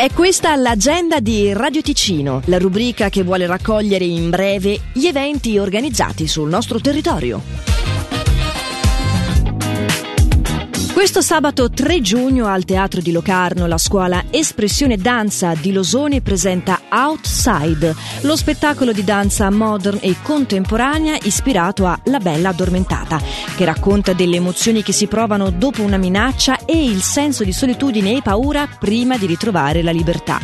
È questa l'agenda di Radio Ticino, la rubrica che vuole raccogliere in breve gli eventi organizzati sul nostro territorio. Questo sabato 3 giugno al Teatro di Locarno la scuola Espressione Danza di Losone presenta Outside, lo spettacolo di danza modern e contemporanea ispirato a La Bella Addormentata, che racconta delle emozioni che si provano dopo una minaccia e il senso di solitudine e paura prima di ritrovare la libertà.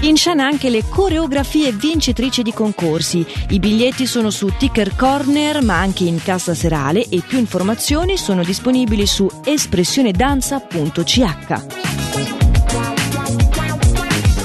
In scena anche le coreografie vincitrici di concorsi. I biglietti sono su Ticker Corner ma anche in cassa serale e più informazioni sono disponibili su espressione danza.ch.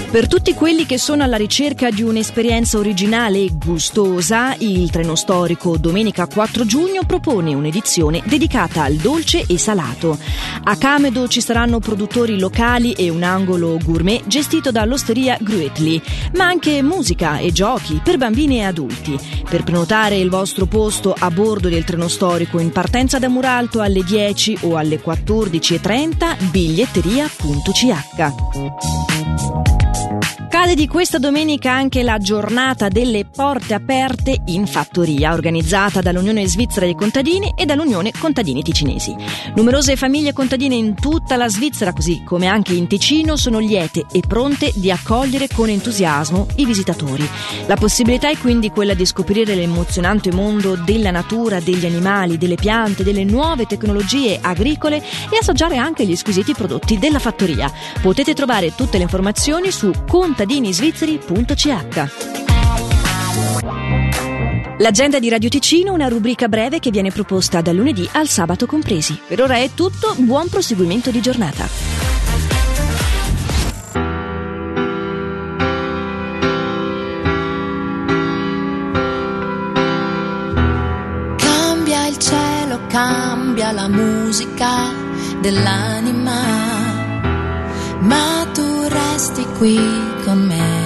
Per tutti quelli che sono alla ricerca di un'esperienza originale e gustosa, il treno storico domenica 4 giugno propone un'edizione dedicata al dolce e salato. A Camedo ci saranno produttori locali e un angolo gourmet gestito dall'osteria Gruetli, ma anche musica e giochi per bambini e adulti. Per prenotare il vostro posto a bordo del treno storico in partenza da Muralto alle 10 o alle 14.30 biglietteria.ch. Cade di questa domenica anche la giornata delle porte aperte in fattoria, organizzata dall'Unione Svizzera dei Contadini e dall'Unione Contadini Ticinesi. Numerose famiglie contadine in tutta la Svizzera, così come anche in Ticino, sono liete e pronte di accogliere con entusiasmo i visitatori. La possibilità è quindi quella di scoprire l'emozionante mondo della natura, degli animali, delle piante, delle nuove tecnologie agricole e assaggiare anche gli squisiti prodotti della fattoria. Potete trovare tutte le informazioni su contadini cittadinisvizzeri.ch. L'agenda di Radio Ticino, una rubrica breve che viene proposta dal lunedì al sabato compresi. Per ora è tutto, buon proseguimento di giornata. Cambia il cielo, cambia la musica dell'anima, qui con me.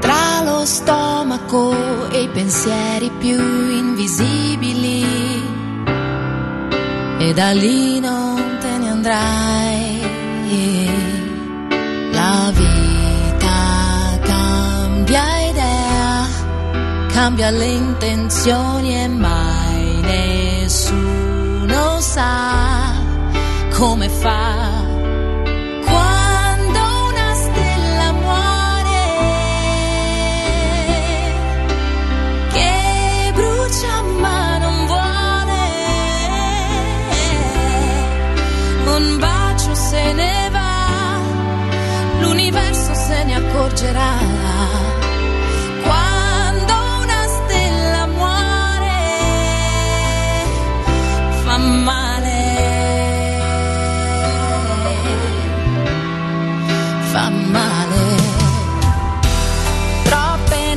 Tra lo stomaco e i pensieri più invisibili, e da lì non te ne andrai. La vita cambia idea, cambia le intenzioni e mai nessuno sa come fa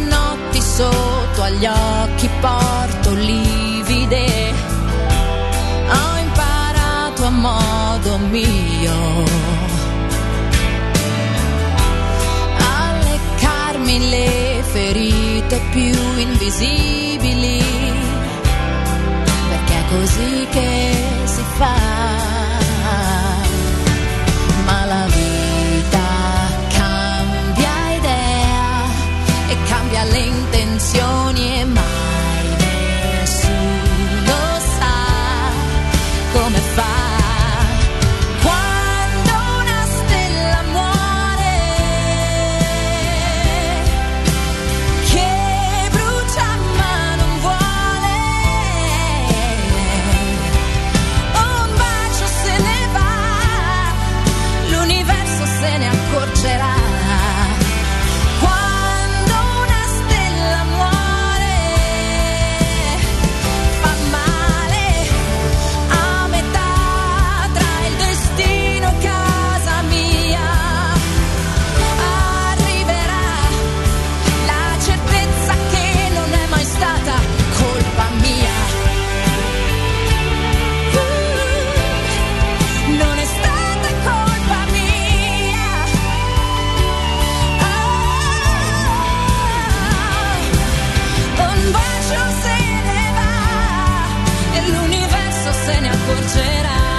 notti sotto agli occhi porto livide. Ho imparato a modo mio più invisibili. Perché è così che si fa. Accorgerà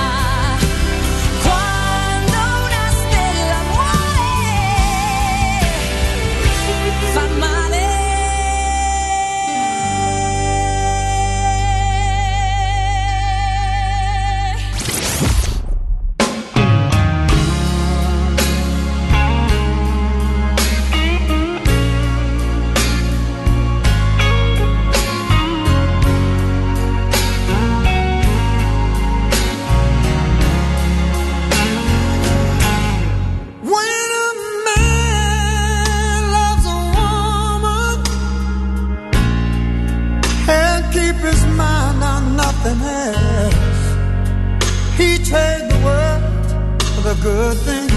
good thing